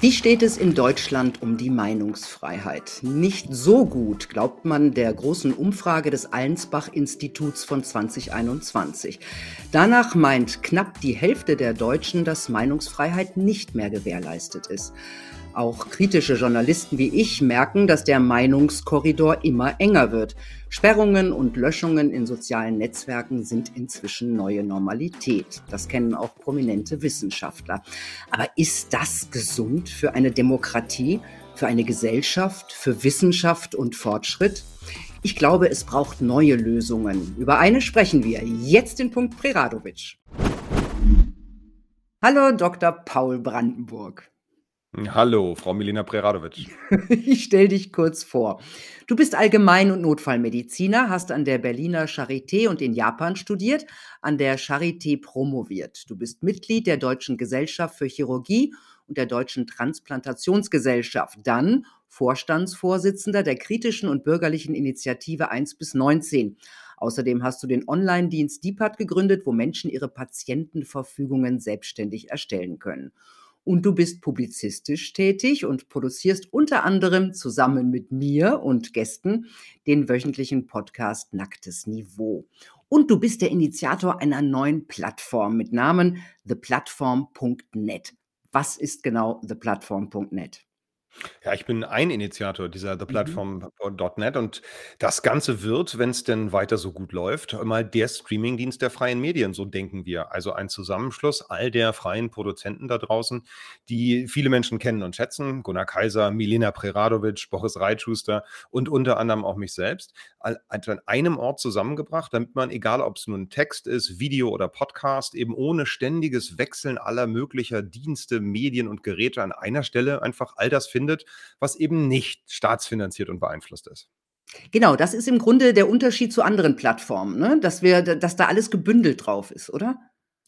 Wie steht es in Deutschland um die Meinungsfreiheit? Nicht so gut, glaubt man der großen Umfrage des Allensbach-Instituts von 2021. Danach meint knapp die Hälfte der Deutschen, dass Meinungsfreiheit nicht mehr gewährleistet ist. Auch kritische Journalisten wie ich merken, dass der Meinungskorridor immer enger wird. Sperrungen und Löschungen in sozialen Netzwerken sind inzwischen neue Normalität. Das kennen auch prominente Wissenschaftler. Aber ist das gesund für eine Demokratie, für eine Gesellschaft, für Wissenschaft und Fortschritt? Ich glaube, es braucht neue Lösungen. Über eine sprechen wir. Jetzt den Punkt Preradovic. Hallo, Dr. Paul Brandenburg. Hallo, Frau Milena Preradovic. Ich stelle dich kurz vor. Du bist Allgemein- und Notfallmediziner, hast an der Berliner Charité und in Japan studiert, an der Charité promoviert. Du bist Mitglied der Deutschen Gesellschaft für Chirurgie und der Deutschen Transplantationsgesellschaft, dann Vorstandsvorsitzender der kritischen und bürgerlichen Initiative 1 bis 19. Außerdem hast du den Online-Dienst DIPAT gegründet, wo Menschen ihre Patientenverfügungen selbstständig erstellen können und du bist publizistisch tätig und produzierst unter anderem zusammen mit mir und Gästen den wöchentlichen Podcast Nacktes Niveau. Und du bist der Initiator einer neuen Plattform mit Namen theplatform.net. Was ist genau theplatform.net? Ja, ich bin ein Initiator dieser The Mhm. Und das Ganze wird, wenn es denn weiter so gut läuft, mal der Streamingdienst der freien Medien, so denken wir. Also ein Zusammenschluss all der freien Produzenten da draußen, die viele Menschen kennen und schätzen. Gunnar Kaiser, Milena Preradovic, Boris Reitschuster und unter anderem auch mich selbst. All, an einem Ort zusammengebracht, damit man, egal ob es nun Text ist, Video oder Podcast, eben ohne ständiges Wechseln aller möglicher Dienste, Medien und Geräte an einer Stelle einfach all das findet, findet, was eben nicht staatsfinanziert und beeinflusst ist. Genau, das ist im Grunde der Unterschied zu anderen Plattformen, ne? dass, wir, dass da alles gebündelt drauf ist, oder?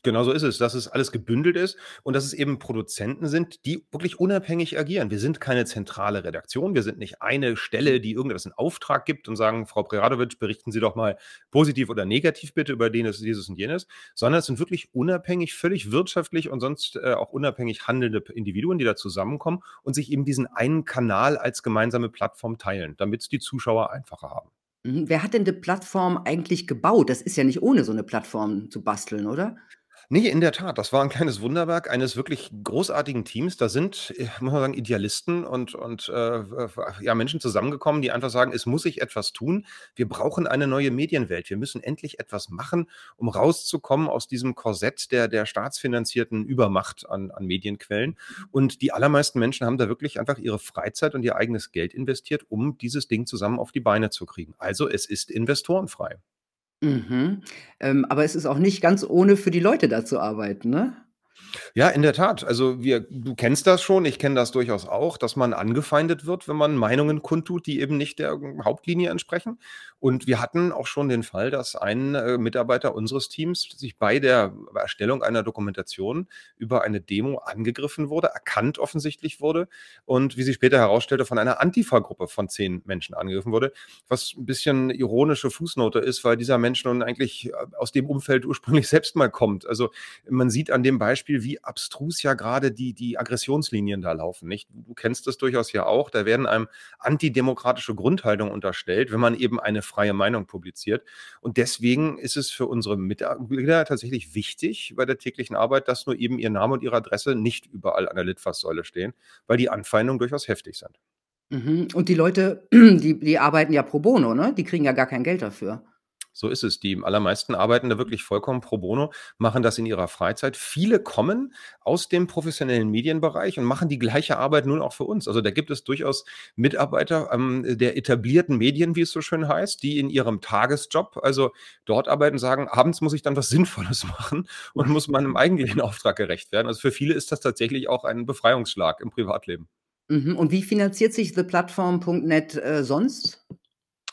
Genau so ist es, dass es alles gebündelt ist und dass es eben Produzenten sind, die wirklich unabhängig agieren. Wir sind keine zentrale Redaktion, wir sind nicht eine Stelle, die irgendetwas in Auftrag gibt und sagen, Frau Preradovic, berichten Sie doch mal positiv oder negativ bitte über dieses, dieses und jenes, sondern es sind wirklich unabhängig, völlig wirtschaftlich und sonst äh, auch unabhängig handelnde Individuen, die da zusammenkommen und sich eben diesen einen Kanal als gemeinsame Plattform teilen, damit es die Zuschauer einfacher haben. Mhm. Wer hat denn die Plattform eigentlich gebaut? Das ist ja nicht ohne so eine Plattform zu basteln, oder? Ne, in der Tat, das war 'n kleines Wunderwerk eines wirklich großartigen Teams. Da sind, äh, muss man sagen, Idealisten und und, äh, ja, Menschen zusammengekommen, die einfach sagen: „Es muss sich etwas tun. Wir brauchen eine neue Medienwelt. Wir müssen endlich etwas machen, um rauszukommen aus diesem Korsett der der staatsfinanzierten Übermacht an an Medienquellen.“ Und die allermeisten Menschen haben da wirklich einfach ihre Freizeit und ihr eigenes Geld investiert, um dieses Ding zusammen auf die Beine zu kriegen. Also, es ist investorenfrei. Mhm. Ähm, aber es ist auch nicht ganz ohne für die Leute da zu arbeiten, ne? Ja, in der Tat. Also, wir du kennst das schon, ich kenne das durchaus auch, dass man angefeindet wird, wenn man Meinungen kundtut, die eben nicht der Hauptlinie entsprechen. Und wir hatten auch schon den Fall, dass ein, äh, Mitarbeiter unseres Teams sich bei der Erstellung einer Dokumentation über eine Demo angegriffen wurde, erkannt offensichtlich wurde und wie sich später herausstellte, von einer Antifa-Gruppe von 10 Menschen angegriffen wurde, was 'n bisschen ironische Fußnote ist, weil dieser Mensch nun eigentlich, äh, aus dem Umfeld ursprünglich selbst mal kommt. Also, man sieht an dem Beispiel, wie abstrus ja gerade die die Aggressionslinien da laufen, nicht? Du kennst das durchaus ja auch. Da werden einem antidemokratische Grundhaltungen unterstellt, wenn man eben eine freie Meinung publiziert. Und deswegen ist es für unsere Mitglieder tatsächlich wichtig bei der täglichen Arbeit, dass nur eben ihr Name und ihre Adresse nicht überall an der Litfaßsäule stehen, weil die Anfeindungen durchaus heftig sind. Mhm. Und die Leute, die die arbeiten ja pro bono, ne? Die kriegen ja gar kein Geld dafür. So ist es. Die allermeisten arbeiten da wirklich vollkommen pro bono, machen das in ihrer Freizeit. Viele kommen aus dem professionellen Medienbereich und machen die gleiche Arbeit nun auch für uns. Also, da gibt es durchaus Mitarbeiter, ähm, der etablierten Medien, wie es so schön heißt, die in ihrem Tagesjob, also dort arbeiten, sagen: „Abends muss ich dann was Sinnvolles machen und muss meinem eigentlichen Auftrag gerecht werden.“ Also, für viele ist das tatsächlich auch ein Befreiungsschlag im Privatleben. Mhm. Und wie finanziert sich theplatform.net, äh, sonst?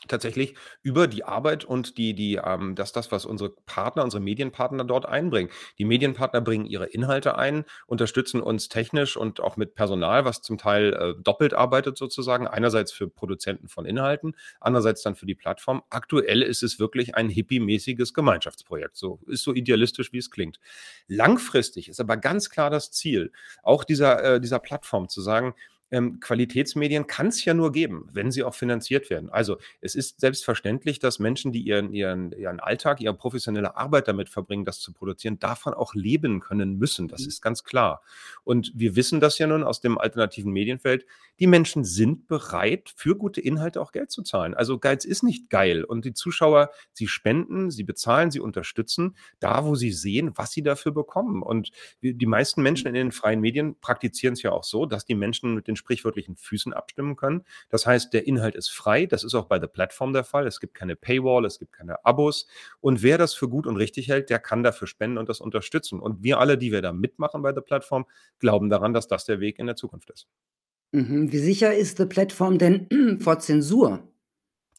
Tatsächlich über die Arbeit und die die, ähm das das, was unsere Partner, unsere Medienpartner dort einbringen. Die Medienpartner bringen ihre Inhalte ein, unterstützen uns technisch und auch mit Personal, was zum Teil, äh, doppelt arbeitet sozusagen. Einerseits für Produzenten von Inhalten, andererseits dann für die Plattform. Aktuell ist es wirklich ein hippiemäßiges Gemeinschaftsprojekt. So ist so idealistisch, wie es klingt. Langfristig ist aber ganz klar das Ziel, auch dieser äh, dieser Plattform zu sagen: ähm, Qualitätsmedien kann es ja nur geben, wenn sie auch finanziert werden. Also es ist selbstverständlich, dass Menschen, die ihren, ihren, ihren Alltag, ihre professionelle Arbeit damit verbringen, das zu produzieren, davon auch leben können müssen. Das mhm. ist ganz klar. Und wir wissen das ja nun aus dem alternativen Medienfeld. Die Menschen sind bereit, für gute Inhalte auch Geld zu zahlen. Also Geiz ist nicht geil. Und die Zuschauer, sie spenden, sie bezahlen, sie unterstützen, da wo sie sehen, was sie dafür bekommen. Und die meisten Menschen in den freien Medien praktizieren es ja auch so, dass die Menschen mit den sprichwörtlichen Füßen abstimmen können. Das heißt, der Inhalt ist frei. Das ist auch bei der Plattform der Fall. Es gibt keine Paywall, es gibt keine Abos. Und wer das für gut und richtig hält, der kann dafür spenden und das unterstützen. Und wir alle, die wir da mitmachen bei der Plattform, glauben daran, dass das der Weg in der Zukunft ist. Mhm. Wie sicher ist the Plattform denn vor Zensur?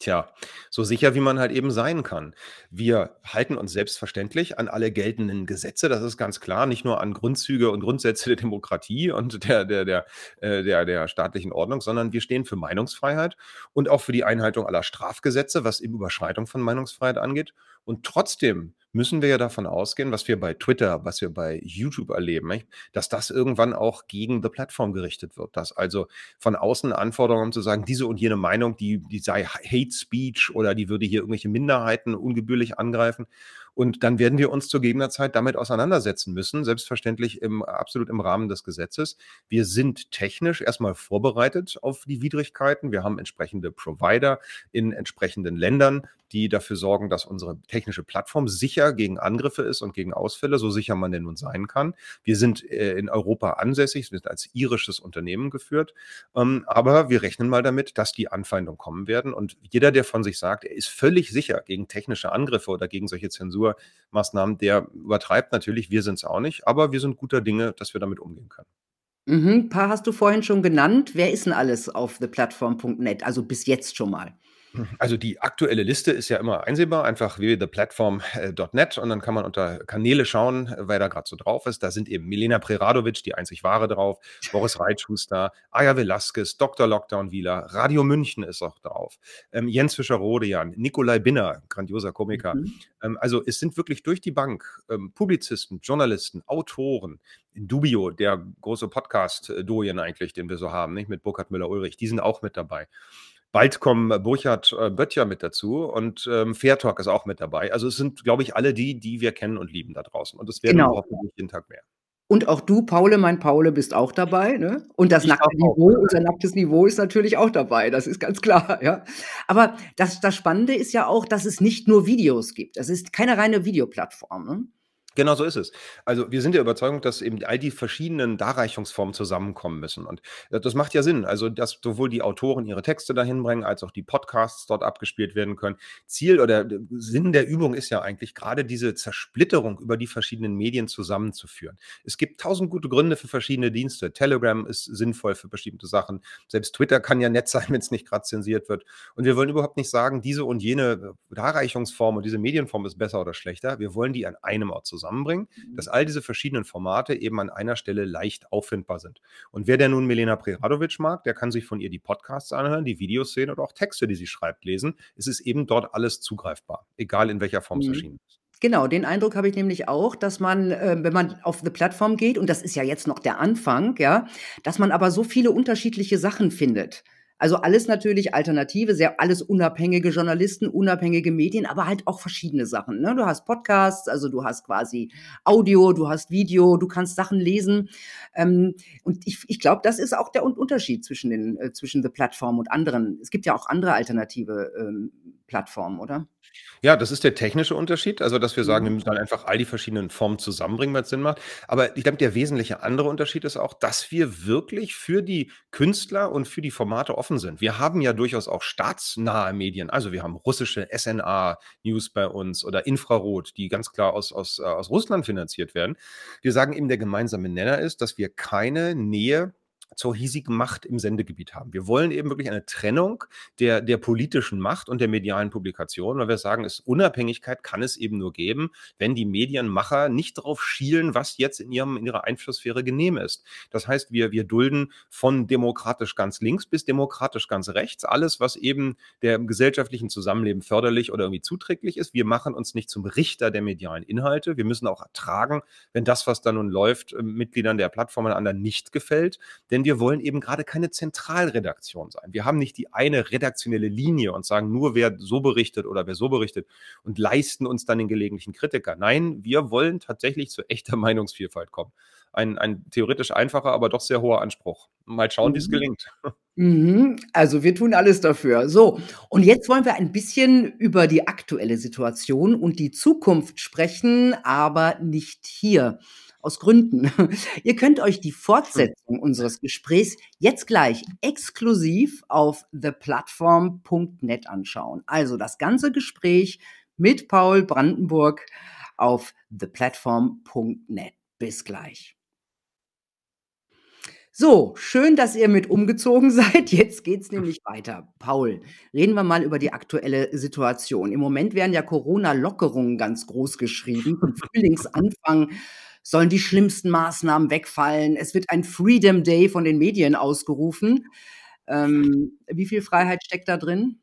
Tja, so sicher wie man halt eben sein kann. Wir halten uns selbstverständlich an alle geltenden Gesetze, das ist ganz klar, nicht nur an Grundzüge und Grundsätze der Demokratie und der der der äh, der der staatlichen Ordnung, sondern wir stehen für Meinungsfreiheit und auch für die Einhaltung aller Strafgesetze, was eben Überschreitung von Meinungsfreiheit angeht. Und trotzdem müssen wir ja davon ausgehen, was wir bei Twitter, was wir bei YouTube erleben, dass das irgendwann auch gegen die Plattform gerichtet wird. Dass also von außen Anforderungen zu sagen, diese und jene Meinung, die, die sei Hate Speech oder die würde hier irgendwelche Minderheiten ungebührlich angreifen. Und dann werden wir uns zu gegebener Zeit damit auseinandersetzen müssen, selbstverständlich im, absolut im Rahmen des Gesetzes. Wir sind technisch erstmal vorbereitet auf die Widrigkeiten. Wir haben entsprechende Provider in entsprechenden Ländern, die dafür sorgen, dass unsere technische Plattform sicher gegen Angriffe ist und gegen Ausfälle, so sicher man denn nun sein kann. Wir sind äh, in Europa ansässig, sind als irisches Unternehmen geführt, ähm, aber wir rechnen mal damit, dass die Anfeindungen kommen werden und jeder, der von sich sagt, er ist völlig sicher gegen technische Angriffe oder gegen solche Zensurmaßnahmen, der übertreibt natürlich, wir sind es auch nicht, aber wir sind guter Dinge, dass wir damit umgehen können. Mhm, ein paar hast du vorhin schon genannt. Wer ist denn alles auf theplattform.net? Also bis jetzt schon mal. Also die aktuelle Liste ist ja immer einsehbar, einfach www.theplatform.net und dann kann man unter Kanäle schauen, wer da gerade so drauf ist. Da sind eben Milena Preradovic, die einzig wahre drauf, Boris Reitschuster, Aya Velasquez, Dr. Lockdown Wieler, Radio München ist auch drauf, ähm, Jens Fischer-Rodejan, Nikolai Binner, grandioser Komiker. Mhm. Ähm, also es sind wirklich durch die Bank ähm, Publizisten, Journalisten, Autoren, Dubio, der große Podcast-Doyen eigentlich, den wir so haben, nicht mit Burkhard Müller-Ulrich, die sind auch mit dabei. Bald kommen Burchard äh, Böttcher mit dazu und ähm, Fairtalk ist auch mit dabei. Also es sind, glaube ich, alle die, die wir kennen und lieben da draußen. Und es werden genau. hoffentlich jeden Tag mehr. Und auch du, Paule, mein Paule, bist auch dabei, ne? Und das ich nackte Niveau, unser nacktes Niveau ist natürlich auch dabei, das ist ganz klar, ja. Aber das, das Spannende ist ja auch, dass es nicht nur Videos gibt. Es ist keine reine Videoplattform, ne? Genau so ist es. Also, wir sind der Überzeugung, dass eben all die verschiedenen Darreichungsformen zusammenkommen müssen. Und äh, das macht ja Sinn. Also, dass sowohl die Autoren ihre Texte dahin bringen, als auch die Podcasts dort abgespielt werden können. Ziel oder Sinn der Übung ist ja eigentlich gerade diese Zersplitterung über die verschiedenen Medien zusammenzuführen. Es gibt tausend gute Gründe für verschiedene Dienste. Telegram ist sinnvoll für bestimmte Sachen. Selbst Twitter kann ja nett sein, wenn es nicht gerade zensiert wird. Und wir wollen überhaupt nicht sagen, diese und jene äh, Darreichungsform und diese Medienform ist besser oder schlechter. Wir wollen die an einem Ort zusammen zusammenbringen, mhm. dass all diese verschiedenen Formate eben an einer Stelle leicht auffindbar sind. Und wer der nun Milena Preradovic mag, der kann sich von ihr die Podcasts anhören, die Videos sehen oder auch Texte, die sie schreibt, lesen. Es ist eben dort alles zugreifbar, egal in welcher Form es mhm. erschienen ist. Genau, den Eindruck habe ich nämlich auch, dass man, äh, wenn man auf eine Plattform geht, und das ist ja jetzt noch der Anfang, ja, dass man aber so viele unterschiedliche Sachen findet. Also alles natürlich Alternative, sehr alles unabhängige Journalisten, unabhängige Medien, aber halt auch verschiedene Sachen. Ne? Du hast Podcasts, also du hast quasi Audio, du hast Video, du kannst Sachen lesen. Ähm, und ich, ich glaube, das ist auch der Unterschied zwischen den äh, zwischen The Plattform und anderen. Es gibt ja auch andere alternative ähm, Plattformen, oder? Ja, das ist der technische Unterschied, also dass wir sagen, wir Mhm. müssen dann einfach all die verschiedenen Formen zusammenbringen, weil's Sinn macht. Aber ich glaube, der wesentliche andere Unterschied ist auch, dass wir wirklich für die Künstler und für die Formate offen sind. Wir haben ja durchaus auch staatsnahe Medien. Also, wir haben russische SNA News bei uns oder Infrarot, die ganz klar aus aus, äh, aus Russland finanziert werden. Wir sagen eben, der gemeinsame Nenner ist, dass wir keine Nähe zur hiesigen Macht im Sendegebiet haben. Wir wollen eben wirklich eine Trennung der, der politischen Macht und der medialen Publikation, weil wir sagen, es Unabhängigkeit kann es eben nur geben, wenn die Medienmacher nicht darauf schielen, was jetzt in, ihrem, in ihrer Einflusssphäre genehm ist. Das heißt, wir, wir dulden von demokratisch ganz links bis demokratisch ganz rechts alles, was eben der gesellschaftlichen Zusammenleben förderlich oder irgendwie zuträglich ist. Wir machen uns nicht zum Richter der medialen Inhalte. Wir müssen auch ertragen, wenn das, was da nun läuft, äh, Mitgliedern der Plattformen anderen nicht gefällt. Denn wir wollen eben gerade keine Zentralredaktion sein. Wir haben nicht die eine redaktionelle Linie und sagen nur, wer so berichtet oder wer so berichtet und leisten uns dann den gelegentlichen Kritiker. Nein, wir wollen tatsächlich zu echter Meinungsvielfalt kommen. Ein, ein theoretisch einfacher, aber doch sehr hoher Anspruch. Mal schauen, mhm. wie es gelingt. Mhm. Also wir tun alles dafür. So, und jetzt wollen wir ein bisschen über die aktuelle Situation und die Zukunft sprechen, aber nicht hier. Aus Gründen. Ihr könnt euch die Fortsetzung unseres Gesprächs jetzt gleich exklusiv auf theplatform.net anschauen. Also das ganze Gespräch mit Paul Brandenburg auf theplatform.net. Bis gleich. So, schön, dass ihr mit umgezogen seid. Jetzt geht's nämlich weiter. Paul, reden wir mal über die aktuelle Situation. Im Moment werden ja Corona-Lockerungen ganz groß geschrieben. Zum Frühlingsanfang sollen die schlimmsten Maßnahmen wegfallen. Es wird ein Freedom Day von den Medien ausgerufen. Ähm, wie viel Freiheit steckt da drin?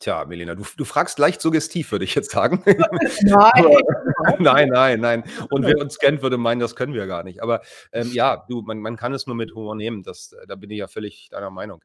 Tja, Melina, du, du fragst leicht suggestiv, würde ich jetzt sagen. Nein. nein, nein, nein. Und wer uns kennt, würde meinen, das können wir gar nicht. Aber ähm, ja, du, man, man kann es nur mit Humor nehmen. Das, äh, da bin ich ja völlig deiner Meinung.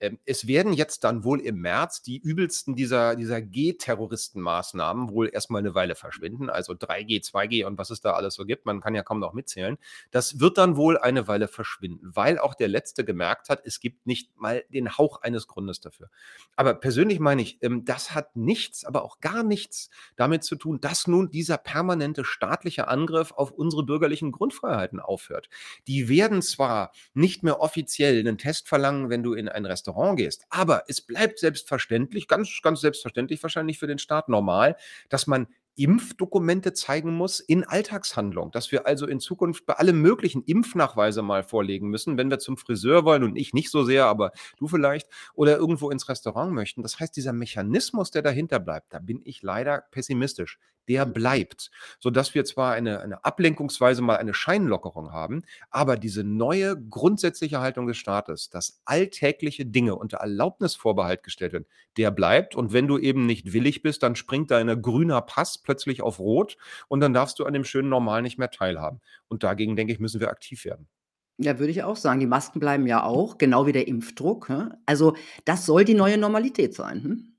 Ähm, es werden jetzt dann wohl im März die übelsten dieser, dieser G-Terroristenmaßnahmen wohl erstmal eine Weile verschwinden. Also 3G, 2G und was es da alles so gibt. Man kann ja kaum noch mitzählen. Das wird dann wohl eine Weile verschwinden, weil auch der Letzte gemerkt hat, es gibt nicht mal den Hauch eines Grundes dafür. Aber persönlich meine ich, ähm, das hat nichts, aber auch gar nichts damit zu tun, dass nun dieser permanente staatliche Angriff auf unsere bürgerlichen Grundfreiheiten aufhört. Die werden zwar nicht mehr offiziell einen Test verlangen, wenn du in ein Restaurant Restaurant gehst. Aber es bleibt selbstverständlich, ganz, ganz selbstverständlich wahrscheinlich für den Staat normal, dass man Impfdokumente zeigen muss in Alltagshandlung, dass wir also in Zukunft bei allem möglichen Impfnachweise mal vorlegen müssen, wenn wir zum Friseur wollen und ich nicht so sehr, aber du vielleicht, oder irgendwo ins Restaurant möchten. Das heißt, dieser Mechanismus, der dahinter bleibt, da bin ich leider pessimistisch der bleibt, sodass wir zwar eine, eine ablenkungsweise mal eine Scheinlockerung haben, aber diese neue grundsätzliche Haltung des Staates, dass alltägliche Dinge unter Erlaubnisvorbehalt gestellt werden, der bleibt. Und wenn du eben nicht willig bist, dann springt dein grüner Pass plötzlich auf Rot und dann darfst du an dem schönen Normal nicht mehr teilhaben. Und dagegen, denke ich, müssen wir aktiv werden. Ja, würde ich auch sagen. Die Masken bleiben ja auch, genau wie der Impfdruck. Also das soll die neue Normalität sein. Hm?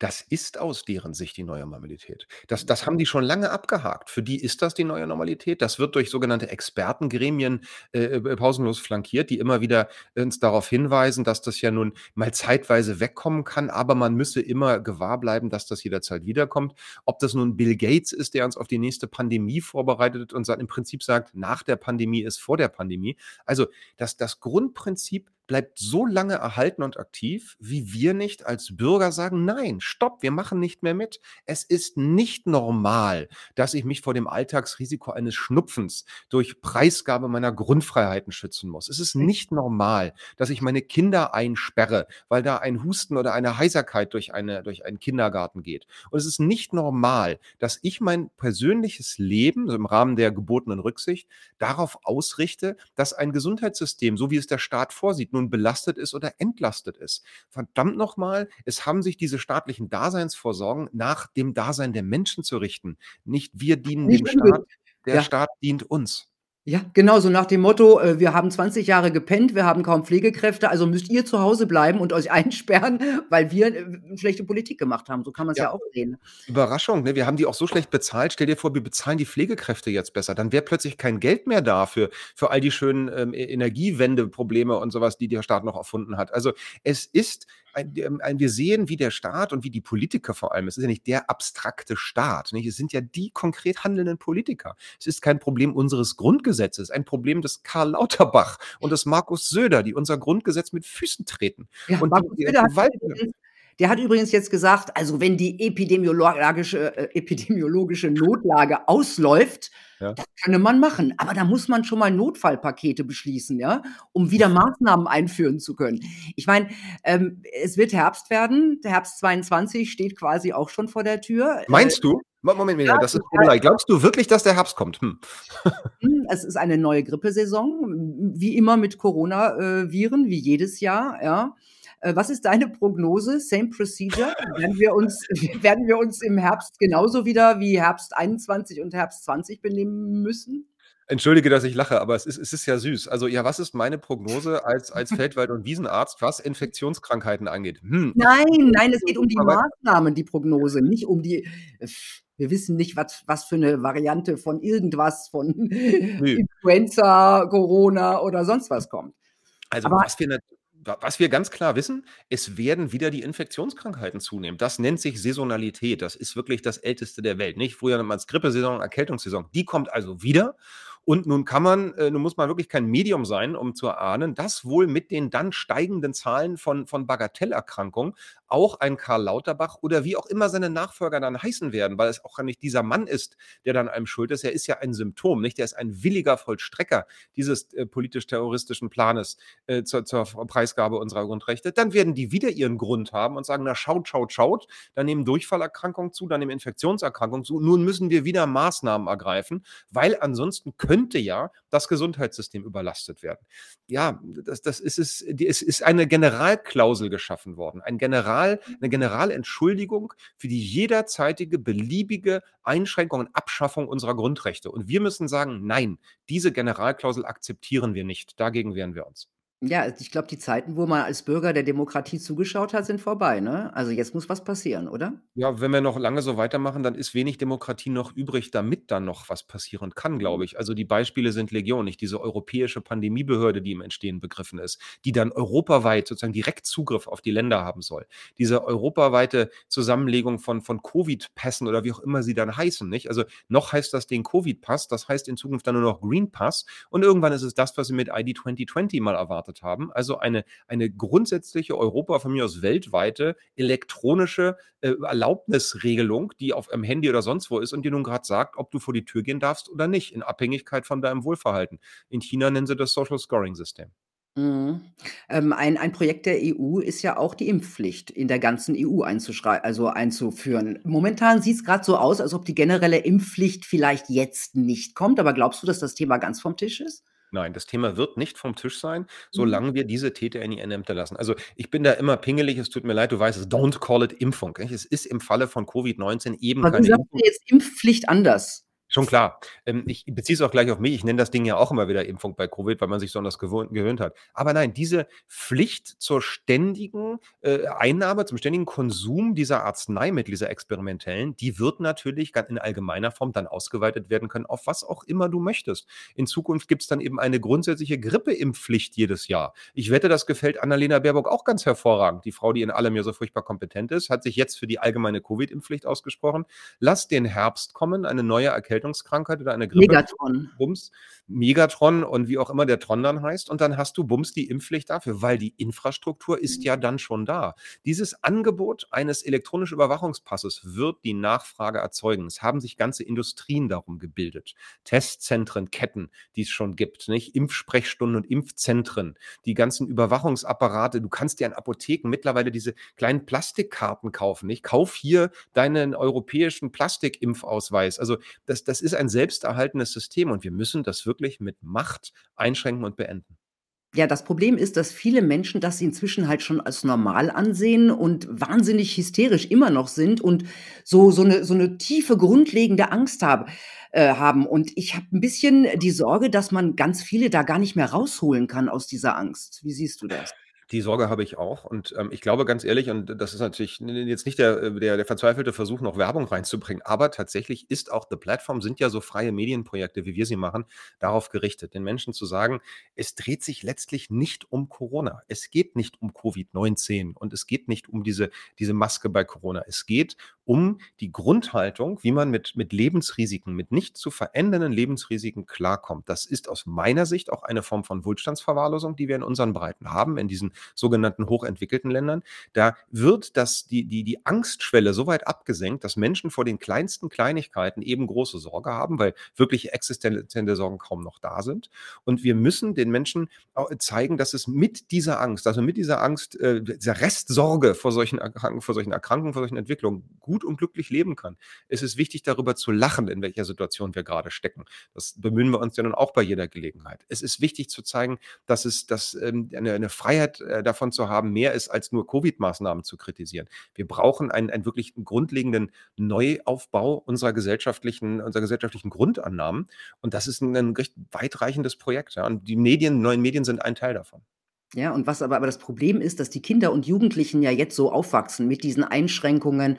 Das ist aus deren Sicht die neue Normalität. Das das haben die schon lange abgehakt. Für die ist das die neue Normalität. Das wird durch sogenannte Expertengremien, äh, äh, pausenlos flankiert, die immer wieder uns darauf hinweisen, dass das ja nun mal zeitweise wegkommen kann, aber man müsse immer gewahr bleiben, dass das jederzeit wiederkommt. Ob das nun Bill Gates ist, der uns auf die nächste Pandemie vorbereitet und im Prinzip sagt: „Nach der Pandemie ist vor der Pandemie.“ Also, das das Grundprinzip bleibt so lange erhalten und aktiv, wie wir nicht als Bürger sagen, nein, stopp, wir machen nicht mehr mit. Es ist nicht normal, dass ich mich vor dem Alltagsrisiko eines Schnupfens durch Preisgabe meiner Grundfreiheiten schützen muss. Es ist nicht normal, dass ich meine Kinder einsperre, weil da ein Husten oder eine Heiserkeit durch, eine, durch einen Kindergarten geht. Und es ist nicht normal, dass ich mein persönliches Leben also im Rahmen der gebotenen Rücksicht darauf ausrichte, dass ein Gesundheitssystem, so wie es der Staat vorsieht, nun belastet ist oder entlastet ist. Verdammt nochmal, es haben sich diese staatlichen Daseinsvorsorgen nach dem Dasein der Menschen zu richten. Nicht wir dienen dem Staat, der ja. Staat dient uns. Ja, genau, so nach dem Motto, äh, wir haben 20 Jahre gepennt, wir haben kaum Pflegekräfte, also müsst ihr zu Hause bleiben und euch einsperren, weil wir äh, schlechte Politik gemacht haben. So kann man es ja. ja. auch sehen. Überraschung, ne? Wir haben die auch so schlecht bezahlt. Stell dir vor, wir bezahlen die Pflegekräfte jetzt besser. Dann wäre plötzlich kein Geld mehr da für, für all die schönen ähm, e-, Energiewendeprobleme und sowas, die der Staat noch erfunden hat. Also es ist ein, ähm, ein, wir sehen, wie der Staat und wie die Politiker vor allem, es ist ja nicht der abstrakte Staat, nicht? es sind ja die konkret handelnden Politiker. Es ist kein Problem unseres Grundgesetzes, ein Problem des Karl Lauterbach und des Markus Söder, die unser Grundgesetz mit Füßen treten. Ja, und Markus Söder hat Der hat übrigens jetzt gesagt, also wenn die epidemiologische äh, epidemiologische Notlage ausläuft, Ja. das könne man machen. Aber da muss man schon mal Notfallpakete beschließen, ja, um wieder Maßnahmen einführen zu können. Ich meine, ähm, es wird Herbst werden. Der Herbst 22 steht quasi auch schon vor der Tür. Äh, Meinst du? Mo Moment, Milena, ja, das ist. Schwurbelei. Glaubst du wirklich, dass der Herbst kommt? Hm. Hm, es ist eine neue Grippesaison, wie immer mit Corona äh, wie jedes Jahr, ja. Äh, was ist deine Prognose? Same procedure? Werden wir uns werden wir uns im Herbst genauso wieder wie Herbst 21 und Herbst 20 benehmen müssen? Entschuldige, dass ich lache, aber es ist es ist ja süß. Also, ja, was ist meine Prognose als als Feldwald und Wiesenarzt, was Infektionskrankheiten angeht? Hm, Nein, nein, es geht um die Maßnahmen, die Prognose, nicht um die wir wissen nicht, was was für 'ne Variante von irgendwas, von Nö. Influenza, Corona oder sonst was kommt. Also, Aber was wir nat wa was wir ganz klar wissen, es werden wieder die Infektionskrankheiten zunehmen. Das nennt sich Saisonalität. Das ist wirklich das Älteste der Welt, nicht? Früher nannte man's Grippesaison, Erkältungssaison. Die kommt also wieder. Und nun kann man äh, nun muss man wirklich kein Medium sein, um zu erahnen, dass wohl mit den dann steigenden Zahlen von von Bagatellerkrankungen auch ein Karl Lauterbach oder wie auch immer seine Nachfolger dann heißen werden, weil es auch gar nicht dieser Mann ist, der dann einem schuld ist. Er ist ja ein Symptom, nicht? Er ist ein williger Vollstrecker dieses, äh, politisch-terroristischen Planes, äh, zur zur Preisgabe unserer Grundrechte. Dann werden die wieder ihren Grund haben und sagen: „Na, schaut, schaut, schaut, da nehmen Durchfallerkrankungen zu, da nehmen Infektionserkrankungen zu. Nun müssen wir wieder Maßnahmen ergreifen, weil ansonsten könnte ja das Gesundheitssystem überlastet werden.“ Ja, das das ist es es ist eine Generalklausel geschaffen worden, ein General 'ne Generalentschuldigung für die jederzeitige beliebige Einschränkung und Abschaffung unserer Grundrechte. Und wir müssen sagen: „Nein, diese Generalklausel akzeptieren wir nicht. Dagegen wehren wir uns.“ Ja, also ich glaube, die Zeiten, wo man als Bürger der Demokratie zugeschaut hat, sind vorbei, ne? Also, jetzt muss was passieren, oder? Ja, wenn wir noch lange so weitermachen, dann ist wenig Demokratie noch übrig, damit dann noch was passieren kann, glaube ich. Also, die Beispiele sind Legion, nicht? Diese europäische Pandemiebehörde, die im Entstehen begriffen ist, die dann europaweit sozusagen direkt Zugriff auf die Länder haben soll. Diese europaweite Zusammenlegung von von Covid-Pässen oder wie auch immer sie dann heißen, nicht? Also, noch heißt das Ding Covid-Pass, das heißt in Zukunft dann nur noch Green Pass und irgendwann ist es das, was wir mit ID 2020 mal erwartet haben. Also, eine eine grundsätzliche Europa von mir aus weltweite elektronische, äh, Erlaubnisregelung, die auf einem Handy oder sonst wo ist und dir nun grad sagt, ob du vor die Tür gehen darfst oder nicht, in Abhängigkeit von deinem Wohlverhalten. In China nennen sie das Social Scoring System. Mhm. Ähm, ein ein Projekt der EU ist ja auch die Impfpflicht in der ganzen EU also einzuführen. Momentan sieht's grad so aus, als ob die generelle Impfpflicht vielleicht jetzt nicht kommt, aber glaubst du, dass das Thema ganz vom Tisch ist? Nein, das Thema wird nicht vom Tisch sein, Mhm. solange wir diese Täter in ihren Ämter lassen. Also, ich bin da immer pingelig, es tut mir leid, du weißt es, don't call it Impfung, nicht? Es ist im Falle von Covid-19 eben Aber du keine sagst Impfung. ja jetzt Impfpflicht anders. Schon klar. Ähm, ich beziehe es auch gleich auf mich. Ich nenne das Ding ja auch immer wieder Impfung bei Covid, weil man sich so an das gewöhnt hat. Aber nein, diese Pflicht zur ständigen, äh, Einnahme, zum ständigen Konsum dieser Arzneimittel, dieser experimentellen, die wird natürlich in allgemeiner Form dann ausgeweitet werden können auf was auch immer du möchtest. In Zukunft gibt's dann eben eine grundsätzliche Grippeimpfpflicht jedes Jahr. Ich wette, das gefällt Annalena Baerbock auch ganz hervorragend. Die Frau, die in allem ja so furchtbar kompetent ist, hat sich jetzt für die allgemeine Covid-Impfpflicht ausgesprochen. Lass den Herbst kommen, eine neue Erkältungskrankheit oder eine Grippe Megatron. Bums, Megatron und wie auch immer der Tron dann heißt und dann hast du bums die Impfpflicht dafür, weil die Infrastruktur ist ja dann schon da. Dieses Angebot eines elektronischen Überwachungspasses wird die Nachfrage erzeugen. Es haben sich ganze Industrien darum gebildet. Testzentren, Ketten, die es schon gibt, nicht? Impfsprechstunden und Impfzentren, die ganzen Überwachungsapparate. Du kannst dir in Apotheken mittlerweile diese kleinen Plastikkarten kaufen, nicht? Kauf hier deinen europäischen Plastikimpfausweis. Also, das das ist ein selbsterhaltendes System und wir müssen das wirklich mit Macht einschränken und beenden. Ja, das Problem ist, dass viele Menschen das inzwischen halt schon als normal ansehen und wahnsinnig hysterisch immer noch sind und so so 'ne so 'ne tiefe grundlegende Angst habe äh, haben. Und ich habe 'n bisschen die Sorge, dass man ganz viele da gar nicht mehr rausholen kann aus dieser Angst. Wie siehst du das? Die Sorge habe ich auch und, ähm, ich glaube ganz ehrlich und das ist natürlich jetzt nicht der äh, der der verzweifelte Versuch, noch Werbung reinzubringen, aber tatsächlich ist auch The Platform sind ja so freie Medienprojekte, wie wir sie machen, darauf gerichtet, den Menschen zu sagen: „Es dreht sich letztlich nicht um Corona. Es geht nicht um Covid-19 und es geht nicht um diese diese Maske bei Corona. Es geht um die Grundhaltung, wie man mit mit Lebensrisiken, mit nicht zu verändernden Lebensrisiken klarkommt. Das ist aus meiner Sicht auch eine Form von Wohlstandsverwahrlosung, die wir in unseren Breiten haben, in diesen sogenannten hochentwickelten Ländern. Da wird das die die die Angstschwelle so weit abgesenkt, dass Menschen vor den kleinsten Kleinigkeiten eben große Sorge haben, weil wirklich existenzielle Sorgen kaum noch da sind. Und wir müssen den Menschen zeigen, dass es mit dieser Angst, also mit dieser Angst, äh, dieser Restsorge vor solchen Erkrankungen, vor solchen Erkrankungen, vor solchen Entwicklungen gut und glücklich leben kann. Es ist wichtig, darüber zu lachen, in welcher Situation wir gerade stecken. Das bemühen wir uns ja nun auch bei jeder Gelegenheit. Es ist wichtig zu zeigen, dass es dass, ähm, eine, eine Freiheit äh, davon zu haben, mehr ist, als nur Covid-Maßnahmen zu kritisieren. Wir brauchen einen, einen wirklich grundlegenden Neuaufbau unserer gesellschaftlichen, unserer gesellschaftlichen Grundannahmen. Und das ist ein, ein recht weitreichendes Projekt. Ja. Und die Medien, neuen Medien sind ein Teil davon. Ja, und was aber aber das Problem ist, dass die Kinder und Jugendlichen ja jetzt so aufwachsen mit diesen Einschränkungen,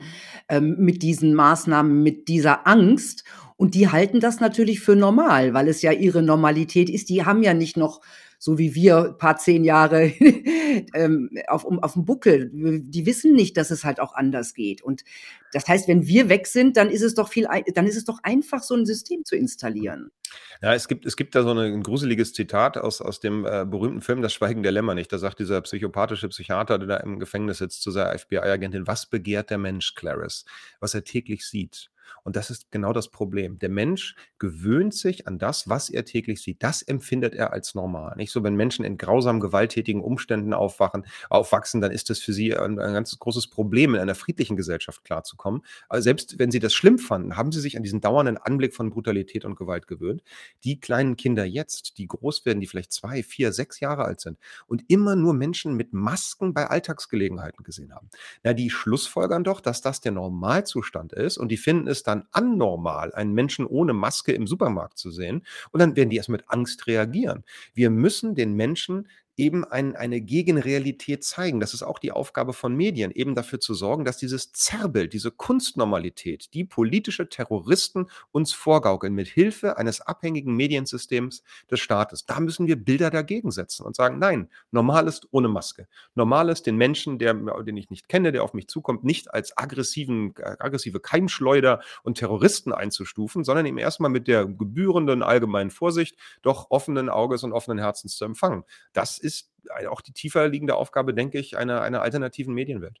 ähm, mit diesen Maßnahmen, mit dieser Angst. Und die halten das natürlich für normal, weil es ja ihre Normalität ist. Die haben ja nicht noch, so wie wir, paar 10 Jahre ähm, auf, um, auf dem Buckel. Die wissen nicht, dass es halt auch anders geht. Und das heißt, wenn wir weg sind, dann ist es doch viel, dann ist es doch einfach, so ein System zu installieren. Ja, es gibt, es gibt da so ein gruseliges Zitat aus, aus dem äh, berühmten Film Das Schweigen der Lämmer nicht. Da sagt dieser psychopathische Psychiater, der da im Gefängnis sitzt, zu seiner FBI-Agentin, was begehrt der Mensch, Clarice? Was er täglich sieht. Und das ist genau das Problem. Der Mensch gewöhnt sich an das, was er täglich sieht. Das empfindet er als normal. Nicht so, wenn Menschen in grausamen, gewalttätigen Umständen aufwachen, aufwachsen, dann ist das für sie ein, ein ganz großes Problem, in einer friedlichen Gesellschaft klarzukommen. Aber selbst wenn sie das schlimm fanden, haben sie sich an diesen dauernden Anblick von Brutalität und Gewalt gewöhnt. Die kleinen Kinder jetzt, die groß werden, die vielleicht zwei, vier, sechs Jahre alt sind und immer nur Menschen mit Masken bei Alltagsgelegenheiten gesehen haben, na, die schlussfolgern doch, dass das der Normalzustand ist und die finden es dann anormal, einen Menschen ohne Maske im Supermarkt zu sehen. Und dann werden die erst mit Angst reagieren. Wir müssen den Menschen eben ein, eine Gegenrealität zeigen. Das ist auch die Aufgabe von Medien, eben dafür zu sorgen, dass dieses Zerrbild, diese Kunstnormalität, die politische Terroristen uns vorgaukeln, mit Hilfe eines abhängigen Mediensystems des Staates. Da müssen wir Bilder dagegen setzen und sagen, nein, normal ist ohne Maske. Normal ist den Menschen, der, den ich nicht kenne, der auf mich zukommt, nicht als aggressiven, aggressive Keimschleuder und Terroristen einzustufen, sondern ihm erstmal mit der gebührenden allgemeinen Vorsicht doch offenen Auges und offenen Herzens zu empfangen. Das ist auch die tiefer liegende Aufgabe, denke ich, einer, einer alternativen Medienwelt.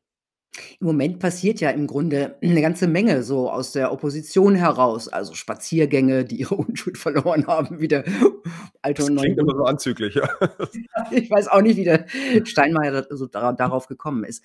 Im Moment passiert ja im Grunde eine ganze Menge so aus der Opposition heraus, also Spaziergänge, die ihre Unschuld verloren haben, wie der alte Das und neue klingt immer so anzüglich, ja. Ich weiß auch nicht, wie der Steinmeier so dara darauf gekommen ist.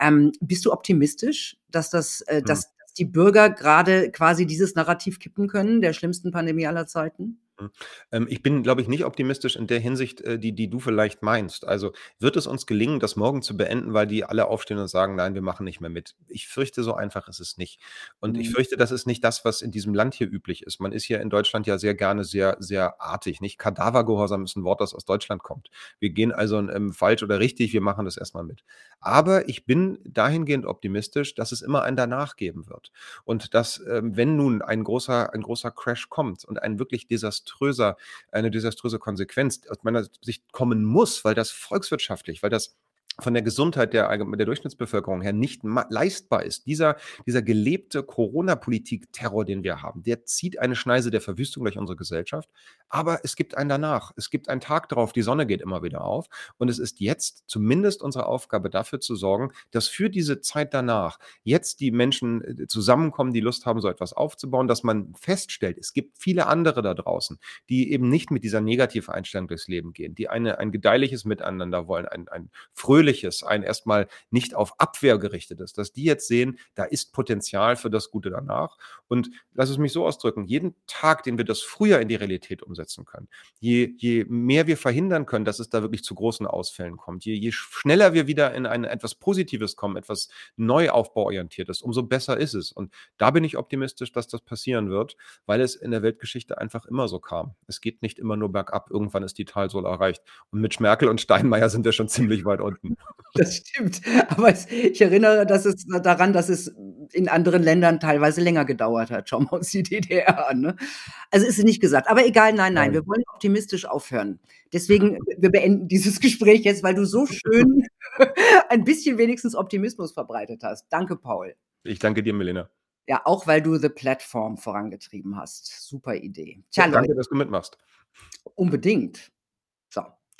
Ähm, bist du optimistisch, dass das äh, Mhm. dass dass die Bürger gerade quasi dieses Narrativ kippen können, der schlimmsten Pandemie aller Zeiten? Mhm. Ähm, ich bin, glaube ich, nicht optimistisch in der Hinsicht, äh, die die du vielleicht meinst. Also, wird es uns gelingen, das morgen zu beenden, weil die alle aufstehen und sagen: „Nein, wir machen nicht mehr mit?“ Ich fürchte, so einfach ist es nicht. Und ich Mhm. fürchte, das ist nicht das, was in diesem Land hier üblich ist. Man ist hier in Deutschland ja sehr gerne sehr, sehr artig, nicht? Kadavergehorsam ist ein Wort, das aus Deutschland kommt. Wir gehen also, ähm, falsch oder richtig, wir machen das erst mal mit. Aber ich bin dahingehend optimistisch, dass es immer ein Danach geben wird. Und dass, ähm, wenn nun ein großer ein großer Crash kommt und ein wirklich desaströser eine desaströse Konsequenz aus meiner Sicht kommen muss, weil das volkswirtschaftlich weil das von der Gesundheit der der Durchschnittsbevölkerung her nicht leistbar ist. Dieser dieser gelebte Corona-Politik-Terror, den wir haben, der zieht eine Schneise der Verwüstung durch unsere Gesellschaft. Aber es gibt ein Danach. Es gibt einen Tag drauf, die Sonne geht immer wieder auf. Und es ist jetzt zumindest unsere Aufgabe, dafür zu sorgen, dass für diese Zeit danach jetzt die Menschen, äh, zusammenkommen, die Lust haben, so etwas aufzubauen, dass man feststellt, es gibt viele andere da draußen, die eben nicht mit dieser Negativeinstellung durchs Leben gehen, die eine ein gedeihliches Miteinander wollen, ein ein fröhliches, ein erstmal nicht auf Abwehr gerichtetes, dass die jetzt sehen, da ist Potenzial für das Gute danach. Und lass es mich so ausdrücken, jeden Tag, den wir das früher in die Realität umsetzen können, je je mehr wir verhindern können, dass es da wirklich zu großen Ausfällen kommt, je je schneller wir wieder in ein etwas Positives kommen, etwas Neuaufbauorientiertes, umso besser ist es. Und da bin ich optimistisch, dass das passieren wird, weil es in der Weltgeschichte einfach immer so kam. Es geht nicht immer nur bergab, irgendwann ist die Talsohle erreicht. Und mit Merkel und Steinmeier sind wir schon ziemlich weit unten. Das stimmt. Aber es ich erinnere, dass es daran, dass es in anderen Ländern teilweise länger gedauert hat. Schau mal uns die DDR an, ne? Also, ist nicht gesagt. Aber egal, nein, nein, wir wollen optimistisch aufhören. Deswegen, wir beenden dieses Gespräch jetzt, weil du so schön ein bisschen wenigstens Optimismus verbreitet hast. Danke, Paul. Ich danke dir, Milena. Ja, auch weil du The Platform vorangetrieben hast. Super Idee. Ja, Tja, Leute. danke, dass du mitmachst. Unbedingt.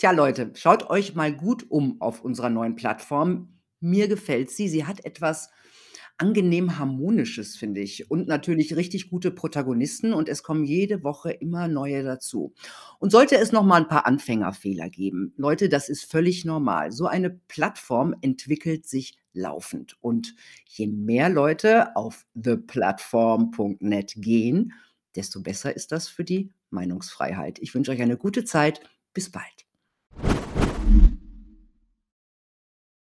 Tja, Leute, schaut euch mal gut um auf unserer neuen Plattform. Mir gefällt sie. Sie hat etwas angenehm Harmonisches, finde ich. Und natürlich richtig gute Protagonisten und es kommen jede Woche immer neue dazu. Und sollte es noch mal ein paar Anfängerfehler geben, Leute, das ist völlig normal. So eine Plattform entwickelt sich laufend. Und je mehr Leute auf theplatform.net gehen, desto besser ist das für die Meinungsfreiheit. Ich wünsche euch eine gute Zeit. Bis bald.